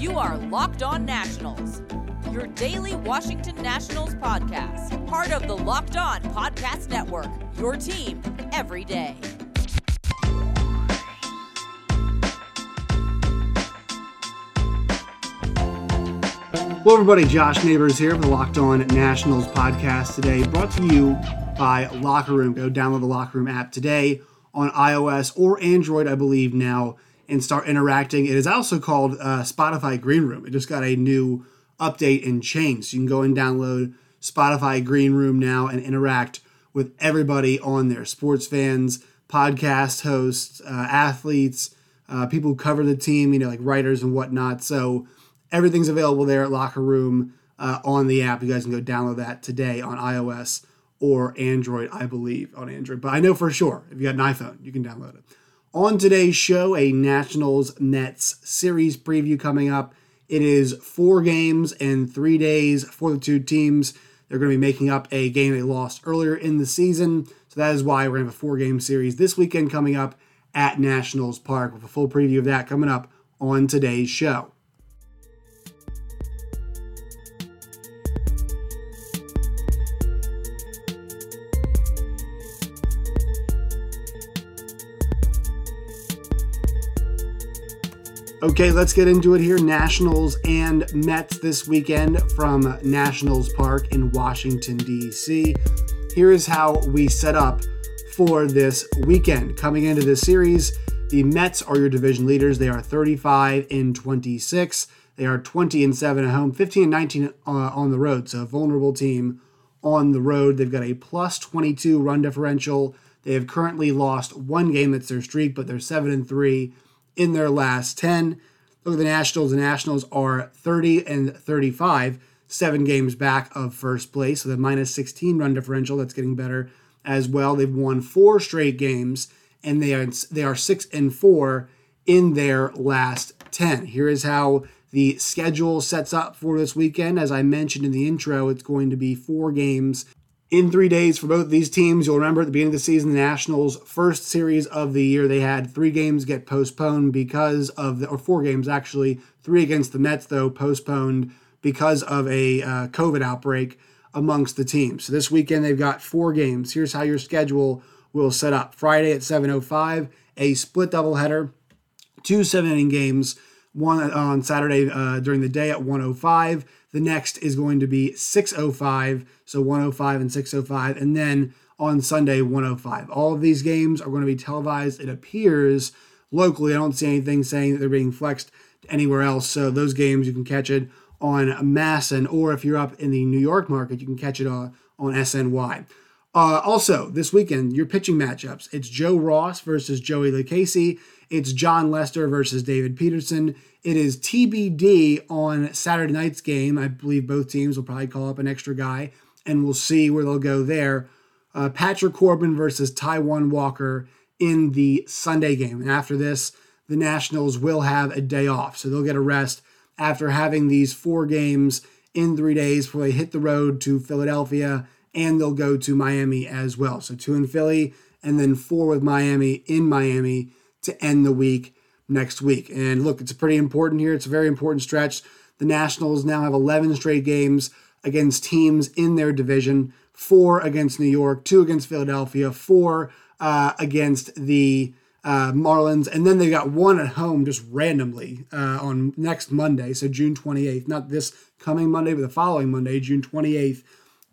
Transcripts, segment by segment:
You are Locked On Nationals, your daily Washington Nationals podcast, part of the Locked On Podcast Network, your team every day. Well, everybody. Josh Neighbors here for the Locked On Nationals podcast today, brought to you by Locker Room. Go download the Locker Room app today on iOS or Android, I believe, now, and start interacting. It is also called uh, Spotify Green Room. It just got a new update and change. So you can go and download Spotify Green Room now and interact with everybody on there sports fans, podcast hosts, uh, athletes, uh, people who cover the team, you know, like writers and whatnot. So everything's available there at Locker Room uh, on the app. You guys can go download that today on iOS or Android, I believe, on Android. But I know for sure if you got an iPhone, you can download it. On today's show, a Nationals Mets series preview coming up. It is four games and three days for the two teams. They're going to be making up a game they lost earlier in the season. So that is why we're going to have a four game series this weekend coming up at Nationals Park with a full preview of that coming up on today's show. Okay, let's get into it here. Nationals and Mets this weekend from Nationals Park in Washington, D.C. Here is how we set up for this weekend. Coming into this series, the Mets are your division leaders. They are 35 and 26. They are 20 and 7 at home, 15 and 19 uh, on the road. So, vulnerable team on the road. They've got a plus 22 run differential. They have currently lost one game. That's their streak, but they're 7 and 3 in their last 10. Look at the Nationals. The Nationals are 30 and 35, seven games back of first place. So the minus 16 run differential, that's getting better as well. They've won four straight games, and they are they are six and four in their last 10. Here is how the schedule sets up for this weekend. As I mentioned in the intro, it's going to be four games in three days for both these teams. You'll remember at the beginning of the season, the Nationals' first series of the year, they had three games get postponed because of the, or four games actually, three against the Mets, though, postponed because of a uh, COVID outbreak amongst the teams. So this weekend, they've got four games. Here's how your schedule will set up Friday at 7.05, a split doubleheader, two seven inning games, one on Saturday uh, during the day at 105 the next is going to be 605, so 105 and 605, and then on Sunday 105. All of these games are going to be televised. It appears locally. I don't see anything saying that they're being flexed anywhere else. So those games you can catch it on MASN, or if you're up in the New York market, you can catch it on, on SNY. Uh, also, this weekend, your pitching matchups. It's Joe Ross versus Joey Lucchesi. It's Jon Lester versus David Peterson. It is TBD on Saturday night's game. I believe both teams will probably call up an extra guy, and we'll see where they'll go there. Uh, Patrick Corbin versus Taijuan Walker in the Sunday game. And after this, the Nationals will have a day off. So they'll get a rest after having these four games in three days before they hit the road to Philadelphia and they'll go to Miami as well. So two in Philly and then four with Miami in Miami to end the week next week. And look, it's pretty important here. It's a very important stretch. The Nationals now have 11 straight games against teams in their division four against New York, two against Philadelphia, four uh, against the uh, Marlins, and then they got one at home just randomly uh, on next Monday, so June 28th, not this coming Monday, but the following Monday, June 28th.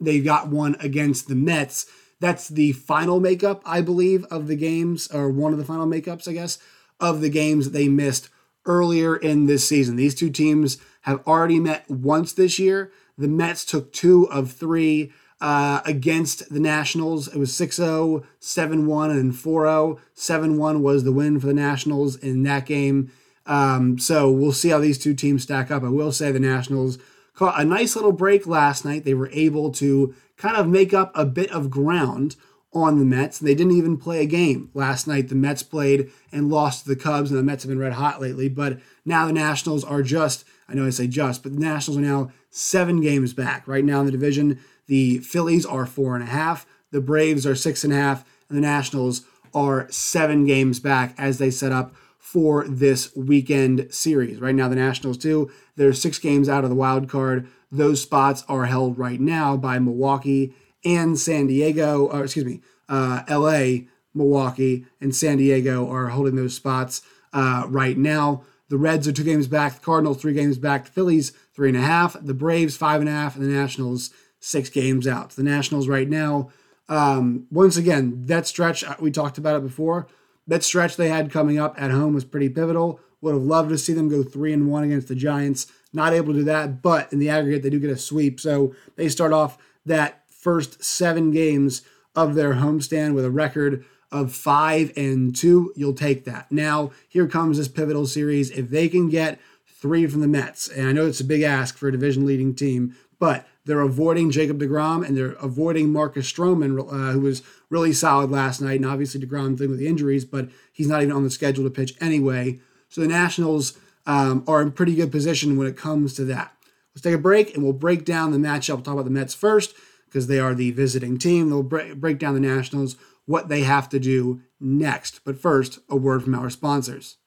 They got one against the Mets. That's the final makeup, I believe, of the games, or one of the final makeups, I guess, of the games that they missed earlier in this season. These two teams have already met once this year. The Mets took two of three uh, against the Nationals. It was 6 0, 7 1, and 4 0. 7 1 was the win for the Nationals in that game. Um, so we'll see how these two teams stack up. I will say the Nationals caught a nice little break last night. They were able to kind of make up a bit of ground on the Mets. They didn't even play a game last night. The Mets played and lost to the Cubs, and the Mets have been red hot lately. But now the Nationals are just, I know I say just, but the Nationals are now seven games back. Right now in the division, the Phillies are four and a half, the Braves are six and a half, and the Nationals are seven games back as they set up for this weekend series. Right now, the Nationals do. There's six games out of the wild card. Those spots are held right now by Milwaukee and San Diego, or excuse me, uh, LA, Milwaukee, and San Diego are holding those spots uh, right now. The Reds are two games back. The Cardinals three games back. The Phillies three and a half. The Braves five and a half, and the Nationals six games out. The Nationals right now, um, once again, that stretch uh, we talked about it before. That stretch they had coming up at home was pretty pivotal. Would have loved to see them go three and one against the Giants. Not able to do that, but in the aggregate, they do get a sweep. So they start off that first seven games of their homestand with a record of five and two. You'll take that. Now, here comes this pivotal series. If they can get three from the Mets, and I know it's a big ask for a division leading team, but they're avoiding Jacob DeGrom and they're avoiding Marcus Stroman, uh, who was really solid last night. And obviously, DeGrom thing with the injuries, but he's not even on the schedule to pitch anyway. So the Nationals um, are in pretty good position when it comes to that. Let's take a break and we'll break down the matchup. We'll talk about the Mets first because they are the visiting team. They'll break down the Nationals, what they have to do next. But first, a word from our sponsors.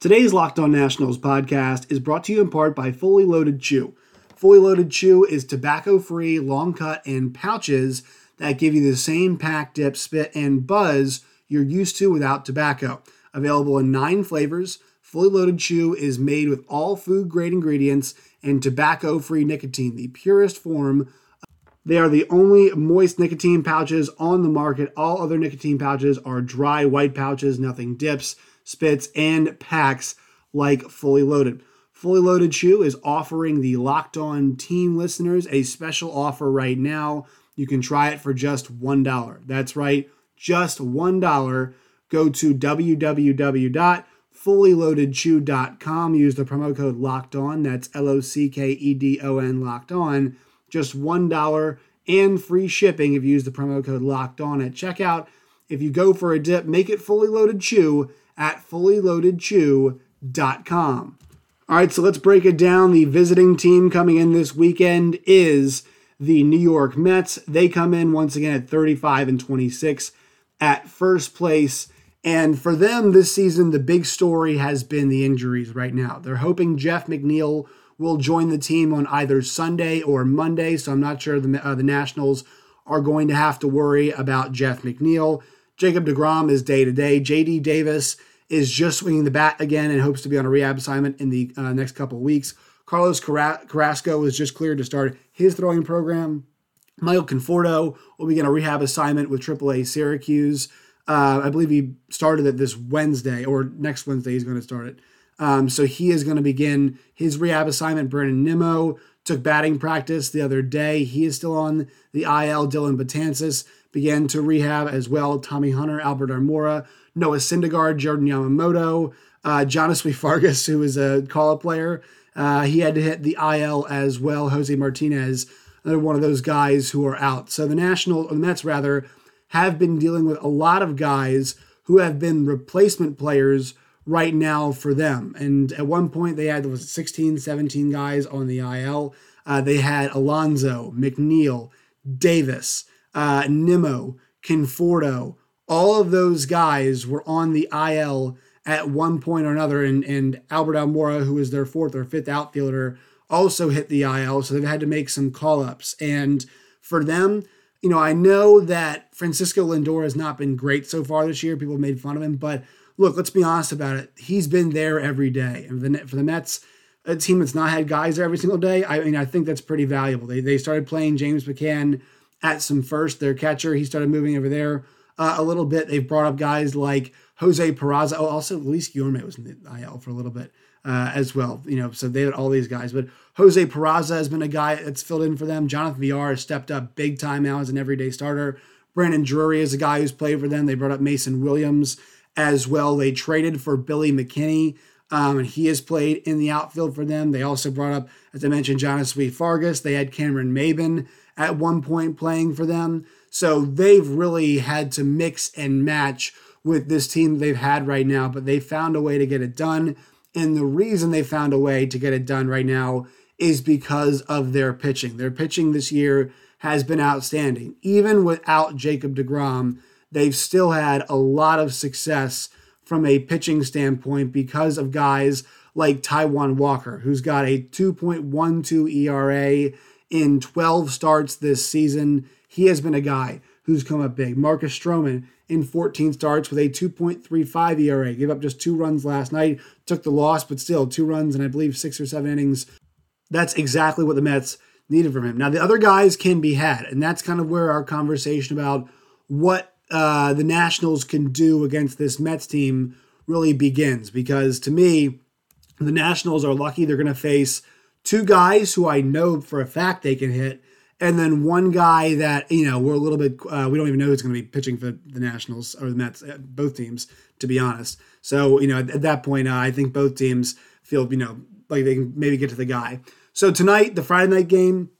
Today's Locked On Nationals podcast is brought to you in part by Fully Loaded Chew. Fully Loaded Chew is tobacco free, long cut, and pouches that give you the same pack, dip, spit, and buzz you're used to without tobacco. Available in nine flavors, Fully Loaded Chew is made with all food grade ingredients and tobacco free nicotine, the purest form. They are the only moist nicotine pouches on the market. All other nicotine pouches are dry white pouches, nothing dips, spits, and packs like Fully Loaded. Fully Loaded Chew is offering the Locked On team listeners a special offer right now. You can try it for just $1. That's right, just $1. Go to www.fullyloadedchew.com. Use the promo code Locked On. That's L O C K E D O N Locked On. Just $1 and free shipping if you use the promo code Locked On at checkout. If you go for a dip, make it Fully Loaded Chew at fullyloadedchew.com. All right, so let's break it down. The visiting team coming in this weekend is the New York Mets. They come in once again at 35 and 26 at first place. And for them this season, the big story has been the injuries right now. They're hoping Jeff McNeil will join the team on either Sunday or Monday. So I'm not sure the, uh, the Nationals are going to have to worry about Jeff McNeil. Jacob DeGrom is day to day. JD Davis is just swinging the bat again and hopes to be on a rehab assignment in the uh, next couple of weeks. Carlos Carrasco was just cleared to start his throwing program. Michael Conforto will begin a rehab assignment with AAA Syracuse. Uh, I believe he started it this Wednesday or next Wednesday. He's going to start it. Um, so he is going to begin his rehab assignment. Brandon Nimmo took batting practice the other day. He is still on the IL. Dellin Betances began to rehab as well. Tommy Hunter, Albert Almora, Noah Syndergaard, Jordan Yamamoto, uh, Johnny Fargas, who is a call-up player. Uh, he had to hit the IL as well. Jose Martinez, another one of those guys who are out. So the National, the Mets rather, have been dealing with a lot of guys who have been replacement players right now for them. And at one point, they had was 16, 17 guys on the IL. Uh, they had Alonso, McNeil, Davis, uh, Nimmo, Conforto, all of those guys were on the IL at one point or another, and, and Albert Almora, who is their fourth or fifth outfielder, also hit the IL, so they've had to make some call ups. And for them, you know, I know that Francisco Lindor has not been great so far this year. People have made fun of him, but look, let's be honest about it. He's been there every day. And for the Mets, a team that's not had guys there every single day, I mean, I think that's pretty valuable. They, they started playing James McCann at some first, their catcher. He started moving over there uh, a little bit. They've brought up guys like Jose Peraza. Oh, also Luis Guillorme was in the IL for a little bit uh, as well. You know, so they had all these guys. But Jose Peraza has been a guy that's filled in for them. Jonathan Villar has stepped up big time now as an everyday starter. Brandon Drury is a guy who's played for them. They brought up Mason Williams as well. They traded for Billy McKinney. Um, and he has played in the outfield for them. They also brought up, as I mentioned, Johnny Fargas. They had Cameron Maybin at one point playing for them. So they've really had to mix and match with this team they've had right now, but they found a way to get it done. And the reason they found a way to get it done right now is because of their pitching. Their pitching this year has been outstanding. Even without Jacob DeGrom, they've still had a lot of success from a pitching standpoint because of guys like Taijuan Walker, who's got a 2.12 ERA in 12 starts this season. He has been a guy who's come up big. Marcus Stroman in 14 starts with a 2.35 ERA. Gave up just two runs last night, took the loss, but still two runs and I believe six or seven innings. That's exactly what the Mets needed from him. Now, the other guys can be had, and that's kind of where our conversation about what uh, the Nationals can do against this Mets team really begins. Because to me, the Nationals are lucky they're going to face two guys who I know for a fact they can hit, and then one guy that you know we're a little bit uh, we don't even know who's going to be pitching for the Nationals or the Mets, uh, both teams to be honest. So you know at, at that point, uh, I think both teams feel you know like they can maybe get to the guy. So tonight, the Friday night game,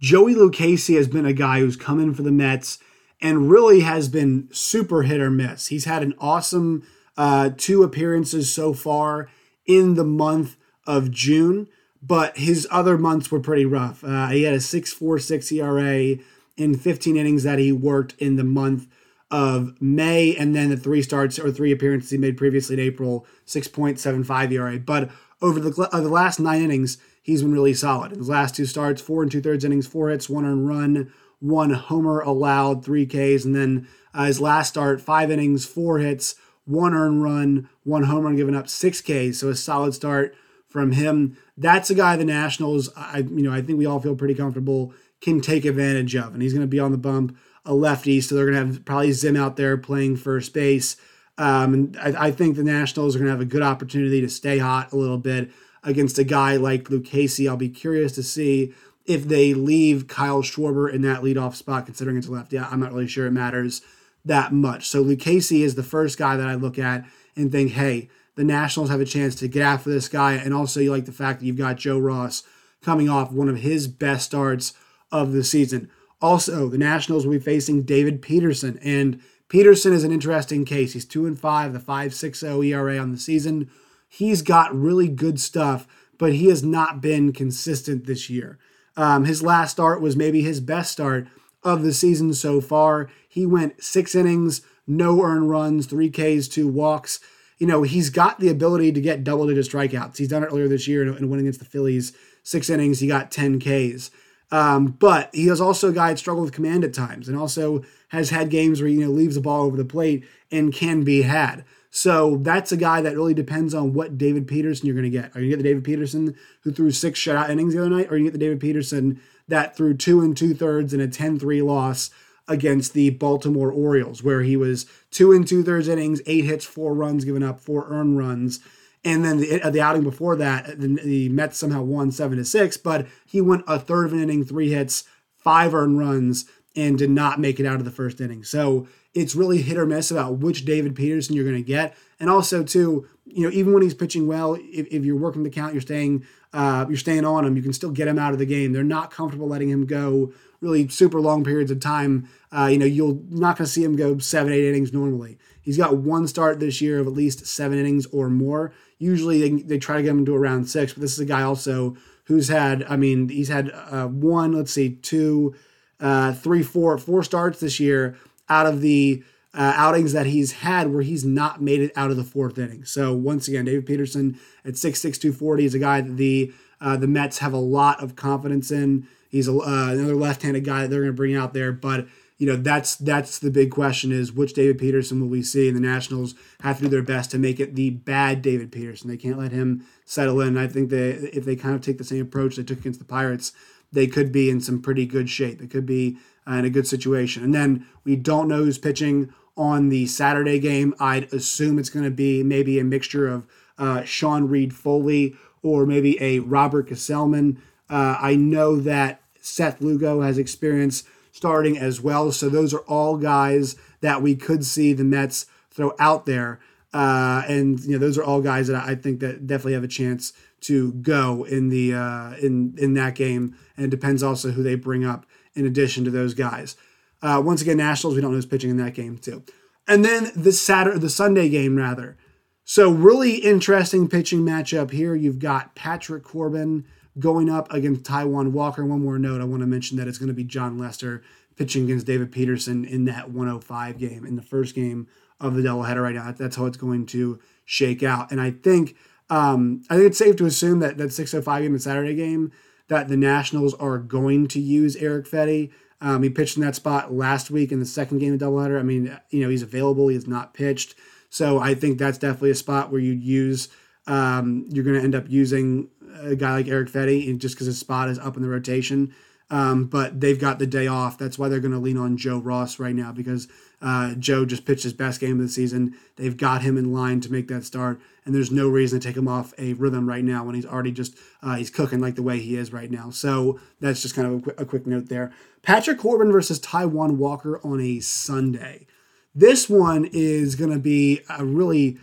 Joey Lucchesi has been a guy who's come in for the Mets and really has been super hit or miss. He's had an awesome uh, two appearances so far in the month of June but his other months were pretty rough. Uh, he had a 6.46 ERA in 15 innings that he worked in the month of May, and then the three starts or three appearances he made previously in April, 6.75 ERA. But over the, uh, the last nine innings, he's been really solid. In his last two starts, four and two thirds innings, four hits, one earned run, one homer allowed, three Ks, and then uh, his last start, five innings, four hits, one earned run, one home run given up, six Ks. So a solid start from him. That's a guy the Nationals, I you know, I think we all feel pretty comfortable can take advantage of, and he's going to be on the bump, a lefty, so they're going to have probably Zim out there playing first base. Um, and I, I, think the Nationals are going to have a good opportunity to stay hot a little bit against a guy like Lucchesi. I'll be curious to see if they leave Kyle Schwarber in that leadoff spot, considering it's a lefty. I'm not really sure it matters that much. So Lucchesi is the first guy that I look at and think, hey, the Nationals have a chance to get after this guy. And also, you like the fact that you've got Joe Ross coming off one of his best starts of the season. Also, the Nationals will be facing David Peterson, and Peterson is an interesting case. He's two and five, the five six zero ERA on the season. He's got really good stuff, but he has not been consistent this year. Um, his last start was maybe his best start of the season so far. He went six innings, no earned runs, three Ks, two walks you know, he's got the ability to get double digit strikeouts. He's done it earlier this year and winning against the Phillies. Six innings, he got 10 Ks. Um, but he is also a guy that struggled with command at times and also has had games where, you know, leaves the ball over the plate and can be had. So that's a guy that really depends on what David Peterson you're going to get. Are you going to get the David Peterson who threw six shutout innings the other night, or you get the David Peterson that threw two and two thirds and a 10 3 loss against the Baltimore Orioles, where he was two and two thirds innings, eight hits, four runs given up, four earned runs. And then the, the outing before that, the, the Mets somehow won seven to six, but he went a third of an inning, three hits, five earned runs, and did not make it out of the first inning. So it's really hit or miss about which David Peterson you're going to get. And also, too, you know, even when he's pitching well, if, if you're working the count, you're staying, uh, you're staying on him. You can still get him out of the game. They're not comfortable letting him go really super long periods of time. Uh, you know, you're not going to see him go seven, eight innings normally. He's got one start this year of at least seven innings or more. Usually they, they try to get him to around six, but this is a guy also who's had, I mean, he's had uh, one, let's see, two, uh, three, four, four starts this year out of the uh, outings that he's had where he's not made it out of the fourth inning. So once again, David Peterson at 6'6", 240 is a guy that the uh, the Mets have a lot of confidence in. He's a, uh, another left-handed guy that they're going to bring out there, but you know that's that's the big question is which David Peterson will we see? And the Nationals have to do their best to make it the bad David Peterson. They can't let him settle in. I think that if they kind of take the same approach they took against the Pirates, they could be in some pretty good shape. They could be uh, in a good situation. And then we don't know who's pitching on the Saturday game. I'd assume it's going to be maybe a mixture of uh, Sean Reid-Foley or maybe a Robert Gsellman. Uh, I know that Seth Lugo has experience starting as well. So those are all guys that we could see the Mets throw out there. Uh, and you know those are all guys that I think that definitely have a chance to go in the uh, in in that game. And it depends also who they bring up in addition to those guys. Uh, once again, Nationals we don't know who's pitching in that game too. And then the Saturday, the Sunday game rather. So really interesting pitching matchup here. You've got Patrick Corbin going up against Taijuan Walker. One more note I want to mention that it's going to be Jon Lester pitching against David Peterson in that 105 game. In the first game of the doubleheader right now. That's how it's going to shake out. And I think um, I think it's safe to assume that that 6:05 game, the Saturday game, that the Nationals are going to use Erick Fedde. Um, he pitched in that spot last week in the second game of doubleheader. I mean, you know, he's available. He has not pitched, so I think that's definitely a spot where you'd use. Um, you're going to end up using a guy like Erick Fedde just because his spot is up in the rotation. Um, but they've got the day off. That's why they're going to lean on Joe Ross right now because uh, Joe just pitched his best game of the season. They've got him in line to make that start, and there's no reason to take him off a rhythm right now when he's already just uh, he's cooking like the way he is right now. So that's just kind of a, qu- a quick note there. Patrick Corbin versus Taijuan Walker on a Sunday. This one is going to be a really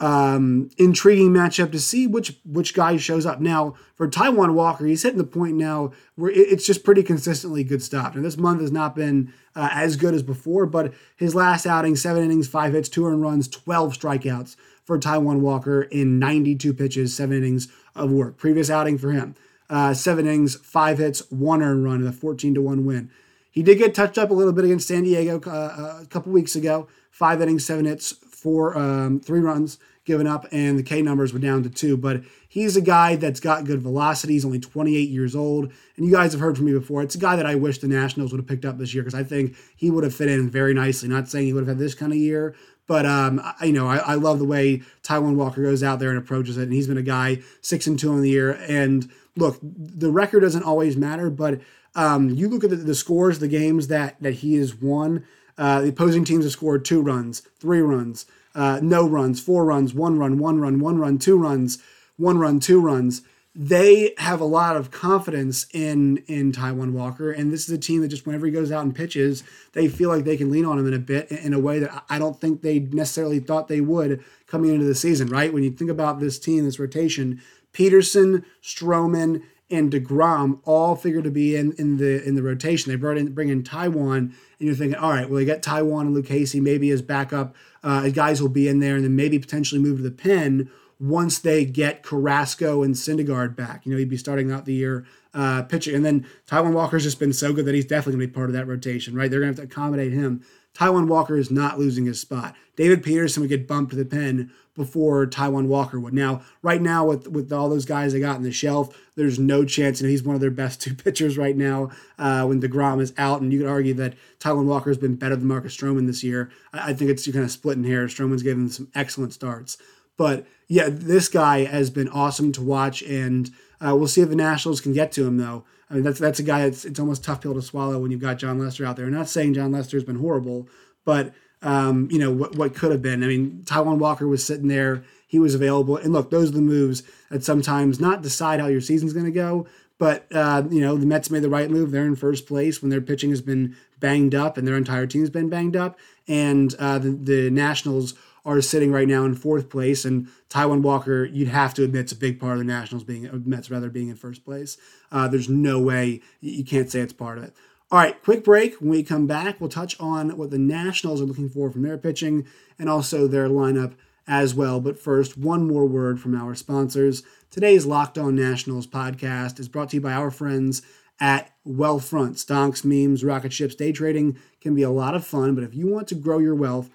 um, intriguing matchup to see which which guy shows up. Now for Taijuan Walker, he's hitting the point now where it's just pretty consistently good stuff. And this month has not been uh, as good as before, but his last outing, seven innings, five hits, two earned runs, twelve strikeouts for Taijuan Walker in 92 pitches, seven innings of work. Previous outing for him, uh, seven innings, five hits, one earned run, and a 14 to one win. He did get touched up a little bit against San Diego uh a couple weeks ago. Five innings, seven hits, four, um, three runs given up, and the K numbers were down to two. But he's a guy that's got good velocity. He's only 28 years old. And you guys have heard from me before. It's a guy that I wish the Nationals would have picked up this year because I think he would have fit in very nicely. Not saying he would have had this kind of year, but um, I, you know, I, I love the way Taijuan Walker goes out there and approaches it. And he's been a guy six and two on the year. And look, the record doesn't always matter, but um, you look at the, the scores, the games that that he has won. Uh, the opposing teams have scored two runs, three runs, uh, no runs, four runs, one run, one run, one run, two runs, one run, two runs. They have a lot of confidence in in Taijuan Walker, and this is a team that just whenever he goes out and pitches, they feel like they can lean on him in a bit in a way that I don't think they necessarily thought they would coming into the season. Right when you think about this team, this rotation, Peterson, Stroman, and Degrom all figure to be in, in the in the rotation. They brought in bring in Taijuan, and you're thinking, all right, well, they got Taijuan and Lucchesi maybe as backup uh, guys will be in there, and then maybe potentially move to the pen once they get Carrasco and Syndergaard back. You know, he'd be starting out the year uh, pitching, and then Taijuan Walker's just been so good that he's definitely going to be part of that rotation, right? They're going to have to accommodate him. Taijuan Walker is not losing his spot. David Peterson would get bumped to the pen before Taijuan Walker would. Now, right now, with with all those guys they got in the shelf, there's no chance. You know, he's one of their best two pitchers right now uh, when Degrom is out, and you could argue that Taijuan Walker has been better than Marcus Stroman this year. I, I think it's you kind of splitting hair. Stroman's given some excellent starts, but yeah, this guy has been awesome to watch, and uh, we'll see if the Nationals can get to him though. I mean, that's that's a guy. It's it's almost tough pill to swallow when you've got Jon Lester out there. I'm not saying Jon Lester's been horrible, but um, you know what what could have been. I mean, Taijuan Walker was sitting there. He was available, and look, those are the moves that sometimes not decide how your season's going to go, but uh, you know the Mets made the right move. They're in first place when their pitching has been banged up and their entire team's been banged up, and uh, the, the Nationals are sitting right now in fourth place. And Taijuan Walker, you'd have to admit, it's a big part of the Nationals being Mets rather being in first place. Uh, there's no way you can't say it's part of it. All right, quick break. When we come back, we'll touch on what the Nationals are looking for from their pitching and also their lineup as well. But first, one more word from our sponsors. Today's Locked On Nationals podcast is brought to you by our friends at Wealthfront. Stocks, memes, rocket ships, day trading can be a lot of fun, but if you want to grow your wealth,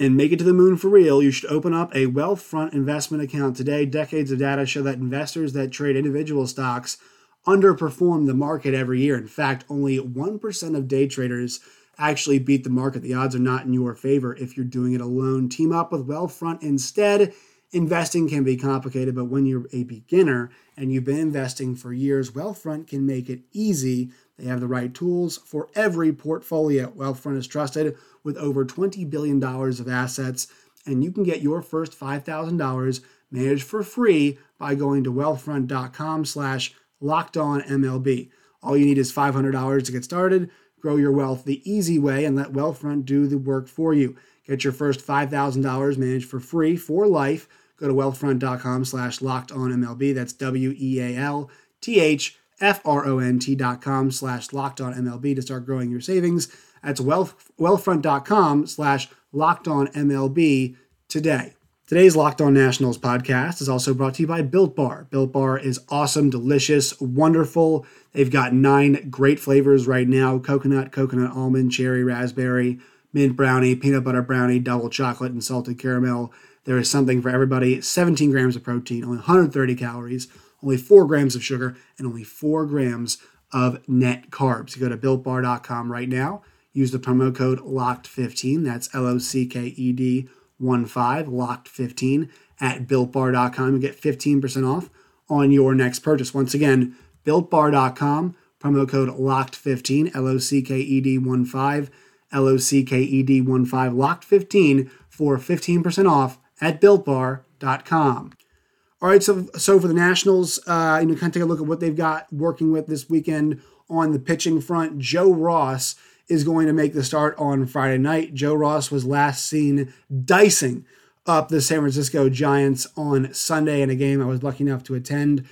and make it to the moon for real, you should open up a Wealthfront investment account today. Decades of data show that investors that trade individual stocks underperform the market every year. In fact, only 1% of day traders actually beat the market. The odds are not in your favor if you're doing it alone. Team up with Wealthfront instead. Investing can be complicated, but when you're a beginner and you've been investing for years, Wealthfront can make it easy. They have the right tools for every portfolio. Wealthfront is trusted with over $20 billion of assets, and you can get your first $5,000 managed for free by going to wealthfront.com slash locked on MLB. All you need is $500 to get started. Grow your wealth the easy way and let Wealthfront do the work for you. Get your first $5,000 managed for free for life. Go to wealthfront.com slash locked on MLB. That's W E A L T H F R O N T dot com slash locked on MLB to start growing your savings. That's wealth, wealthfront.com slash locked on MLB today. Today's Locked On Nationals podcast is also brought to you by Built Bar. Built Bar is awesome, delicious, wonderful. They've got nine great flavors right now coconut, coconut almond, cherry, raspberry, mint brownie, peanut butter brownie, double chocolate, and salted caramel. There is something for everybody. 17 grams of protein, only 130 calories, only 4 grams of sugar, and only 4 grams of net carbs. You go to builtbar.com right now. Use the promo code LOCKED15. That's L O C K E D 1 5, LOCKED15 at builtbar.com. You get 15% off on your next purchase. Once again, builtbar.com, promo code LOCKED15, L O C K E D 1 5, L O C K E D 1 5, LOCKED15 for 15% off at builtbar.com. All right, so so for the Nationals, uh, you know, kind of take a look at what they've got working with this weekend on the pitching front. Joe Ross is going to make the start on Friday night. Joe Ross was last seen dicing up the San Francisco Giants on Sunday in a game I was lucky enough to attend.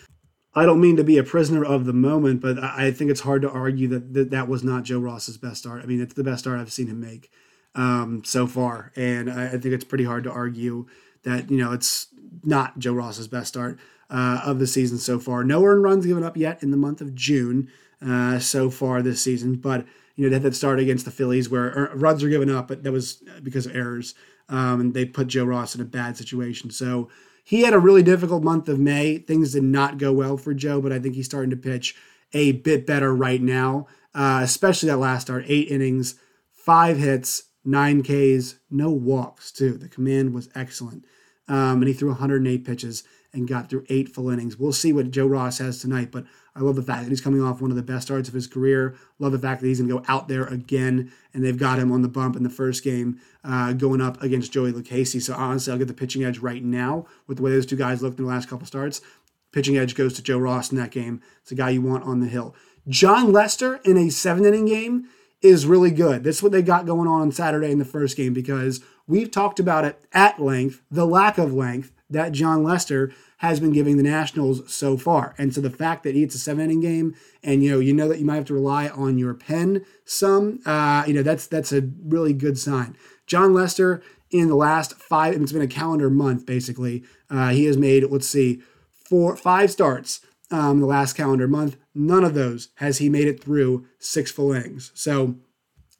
I don't mean to be a prisoner of the moment, but I think it's hard to argue that that, that was not Joe Ross's best start. I mean, it's the best start I've seen him make um, so far, and I, I think it's pretty hard to argue that you know it's not Joe Ross's best start uh, of the season so far. No earned runs given up yet in the month of June uh, so far this season, but you know they had that start against the Phillies where er, runs are given up, but that was because of errors, um, and they put Joe Ross in a bad situation. So he had a really difficult month of May. Things did not go well for Joe, but I think he's starting to pitch a bit better right now, uh, especially that last start, eight innings, five hits, nine Ks, no walks too. The command was excellent um, and he threw 108 pitches and got through eight full innings. We'll see what Joe Ross has tonight, but I love the fact that he's coming off one of the best starts of his career. Love the fact that he's going to go out there again, and they've got him on the bump in the first game, uh, going up against Joey Lucchesi. So honestly, I'll get the pitching edge right now with the way those two guys looked in the last couple starts. Pitching edge goes to Joe Ross in that game. It's a guy you want on the hill. Jon Lester in a seven inning game is really good. That's what they got going on on Saturday in the first game because we've talked about it at length, the lack of length that Jon Lester has been giving the Nationals so far. And so the fact that it's a seven inning game and you know you know that you might have to rely on your pen some, uh, you know that's that's a really good sign. John Lester in the last five, it's been a calendar month basically. Uh, he has made let's see, four five starts um, the last calendar month. None of those has he made it through six full innings. So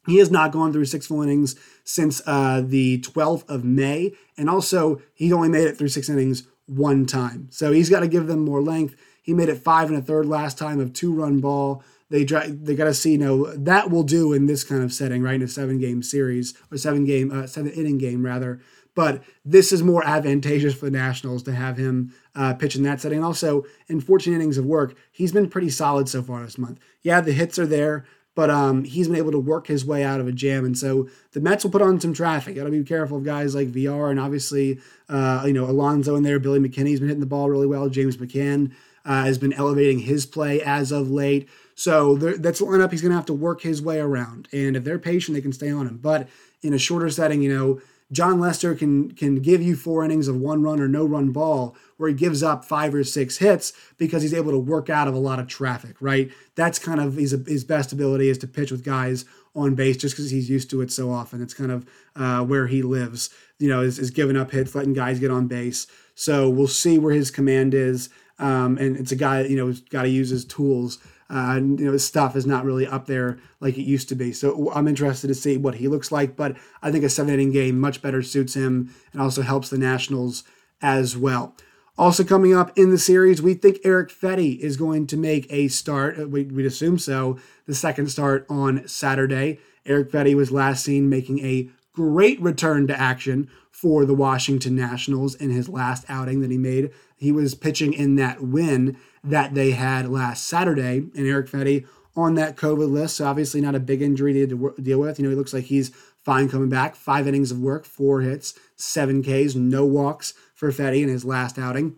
he has not gone through six full innings since uh, the 12th of May. And also, he only made it through six innings one time. So he's got to give them more length. He made it five and a third last time of two run ball. They they got to see, you know, that will do in this kind of setting, right? In a seven game series or seven game, uh, seven inning game rather. But this is more advantageous for the Nationals to have him uh, pitch in that setting. Also, in 14 innings of work, he's been pretty solid so far this month. Yeah, the hits are there, but um, he's been able to work his way out of a jam. And so the Mets will put on some traffic. Got to be careful of guys like Villar and obviously, uh, you know, Alonso in there. Billy McKinney's been hitting the ball really well. James McCann uh, has been elevating his play as of late. So that's the lineup he's going to have to work his way around. And if they're patient, they can stay on him. But in a shorter setting, you know, Jon Lester can can give you four innings of one run or no run ball where he gives up five or six hits because he's able to work out of a lot of traffic, right? That's kind of his, his best ability is to pitch with guys on base just because he's used to it so often. It's kind of uh, where he lives, you know, is, is giving up hits, letting guys get on base. So we'll see where his command is. Um, and it's a guy, you know, who's got to use his tools uh, you know, his stuff is not really up there like it used to be. So I'm interested to see what he looks like. But I think a seven inning game much better suits him and also helps the Nationals as well. Also coming up in the series, we think Erick Fedde is going to make a start. Uh, we, would assume so. The second start on Saturday. Erick Fedde was last seen making a great return to action for the Washington Nationals in his last outing that he made. He was pitching in that win that they had last Saturday, and Erick Fedde on that COVID list. So obviously not a big injury to deal with. You know, he looks like he's fine coming back. Five innings of work, four hits, seven Ks, no walks for Fedde in his last outing.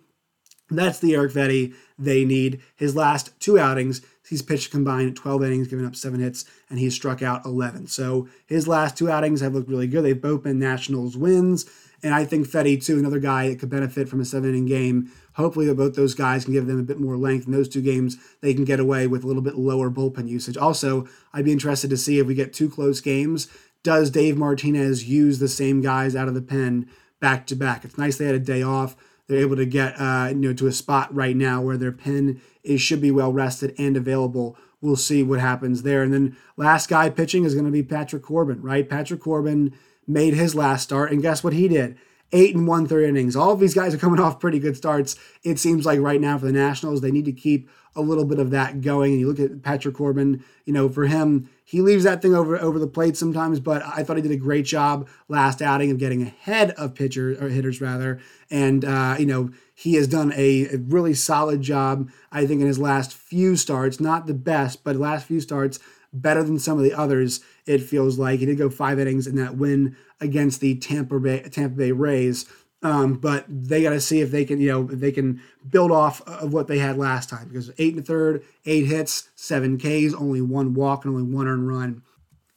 That's the Erick Fedde they need. His last two outings, he's pitched combined 12 innings, giving up seven hits, and he's struck out 11. So his last two outings have looked really good. They've both been Nationals wins. And I think Fedde, too, another guy that could benefit from a seven inning game. Hopefully, both those guys can give them a bit more length. In those two games, they can get away with a little bit lower bullpen usage. Also, I'd be interested to see if we get two close games. Does Dave Martinez use the same guys out of the pen back to back? It's nice they had a day off. They're able to get uh, you know to a spot right now where their pen is should be well rested and available we'll see what happens there. And then last guy pitching is going to be Patrick Corbin, right? Patrick Corbin made his last start, and guess what he did? Eight and one third innings. All of these guys are coming off pretty good starts. It seems like right now for the Nationals, they need to keep a little bit of that going. And you look at Patrick Corbin, you know, for him, he leaves that thing over over the plate sometimes, but I thought he did a great job last outing of getting ahead of pitchers or hitters rather, and uh, you know he has done a, a, really solid job. I think in his last few starts, not the best, but last few starts better than some of the others. It feels like he did go five innings in that win against the Tampa Bay Tampa Bay Rays. Um, but they got to see if they can, you know, if they can build off of what they had last time because eight and a third, eight hits, seven Ks, only one walk, and only one earned run.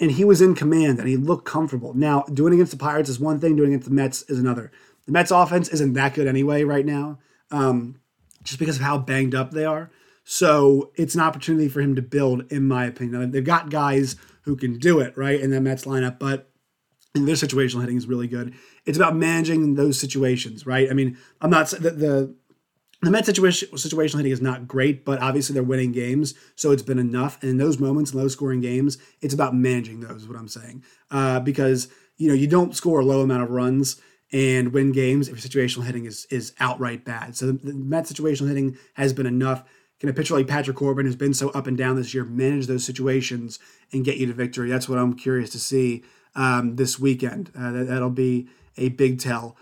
And he was in command and he looked comfortable. Now, doing against the Pirates is one thing, doing against the Mets is another. The Mets offense isn't that good anyway right now, um, just because of how banged up they are. So it's an opportunity for him to build, in my opinion. They've got guys who can do it, right, in the Mets lineup, but and their situational hitting is really good. It's about managing those situations, right? I mean, I'm not the the, the Met situation situational hitting is not great, but obviously they're winning games, so it's been enough. And in those moments, low scoring games, it's about managing those. Is what I'm saying, uh, because you know you don't score a low amount of runs and win games if situational hitting is is outright bad. So the, the Met situational hitting has been enough. Can a pitcher like Patrick Corbin, who's been so up and down this year, manage those situations and get you to victory? That's what I'm curious to see um, this weekend. Uh, that, that'll be a big tell.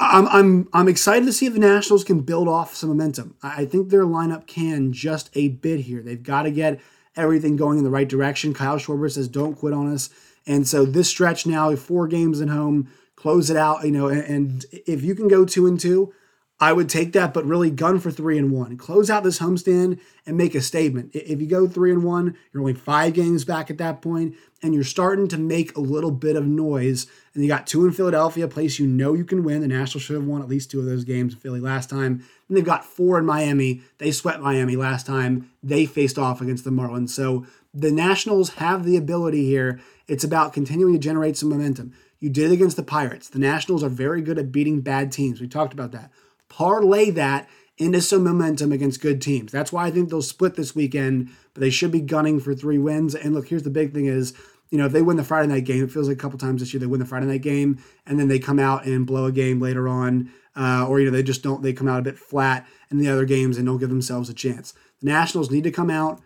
I'm, I'm, I'm excited to see if the Nationals can build off some momentum. I think their lineup can just a bit here. They've got to get everything going in the right direction. Kyle Schwarber says, don't quit on us. And so this stretch now, four games at home, close it out, you know, and, if you can go two and two, I would take that, but really gun for three and one. Close out this homestand and make a statement. If you go three and one, you're only five games back at that point, and you're starting to make a little bit of noise. And you got two in Philadelphia, a place you know you can win. The Nationals should have won at least two of those games in Philly last time. And they've got four in Miami. They swept Miami last time they faced off against the Marlins. So the Nationals have the ability here. It's about continuing to generate some momentum. You did it against the Pirates. The Nationals are very good at beating bad teams. We talked about that parlay that into some momentum against good teams. That's why I think they'll split this weekend, but they should be gunning for three wins. And look, here's the big thing is, you know, if they win the Friday night game, it feels like a couple times this year they win the Friday night game and then they come out and blow a game later on, uh, or you know they just don't they come out a bit flat in the other games and don't give themselves a chance. The Nationals need to come out,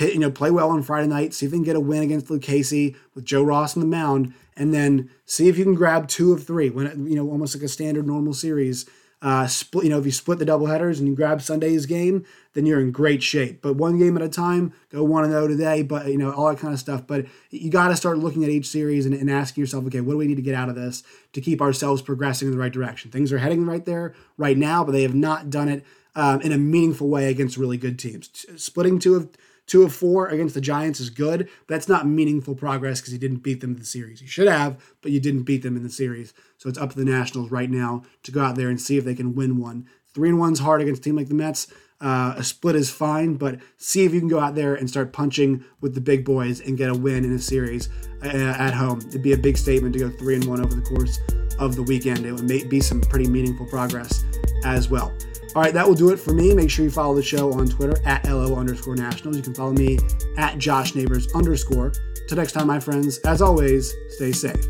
you know, play well on Friday night, see if they can get a win against Lucchesi with Joe Ross on the mound, and then see if you can grab two of three. When you know, almost like a standard normal series uh, split, you know, if you split the double headers and you grab Sunday's game, then you're in great shape. But one game at a time, go one and zero today. But you know all that kind of stuff. But you got to start looking at each series and, and, asking yourself, okay, what do we need to get out of this to keep ourselves progressing in the right direction? Things are heading right there right now, but they have not done it um, in a meaningful way against really good teams. Splitting two of Two of four against the Giants is good, that's not meaningful progress because you didn't beat them in the series. You should have, but you didn't beat them in the series. So it's up to the Nationals right now to go out there and see if they can win one. Three and one's hard against a team like the Mets. Uh, a split is fine, but see if you can go out there and start punching with the big boys and get a win in a series uh, at home. It'd be a big statement to go three and one over the course of the weekend. It would be some pretty meaningful progress as well. All right, that will do it for me. Make sure you follow the show on Twitter at LO underscore nationals. You can follow me at Josh Neighbors underscore. Till next time, my friends, as always, stay safe.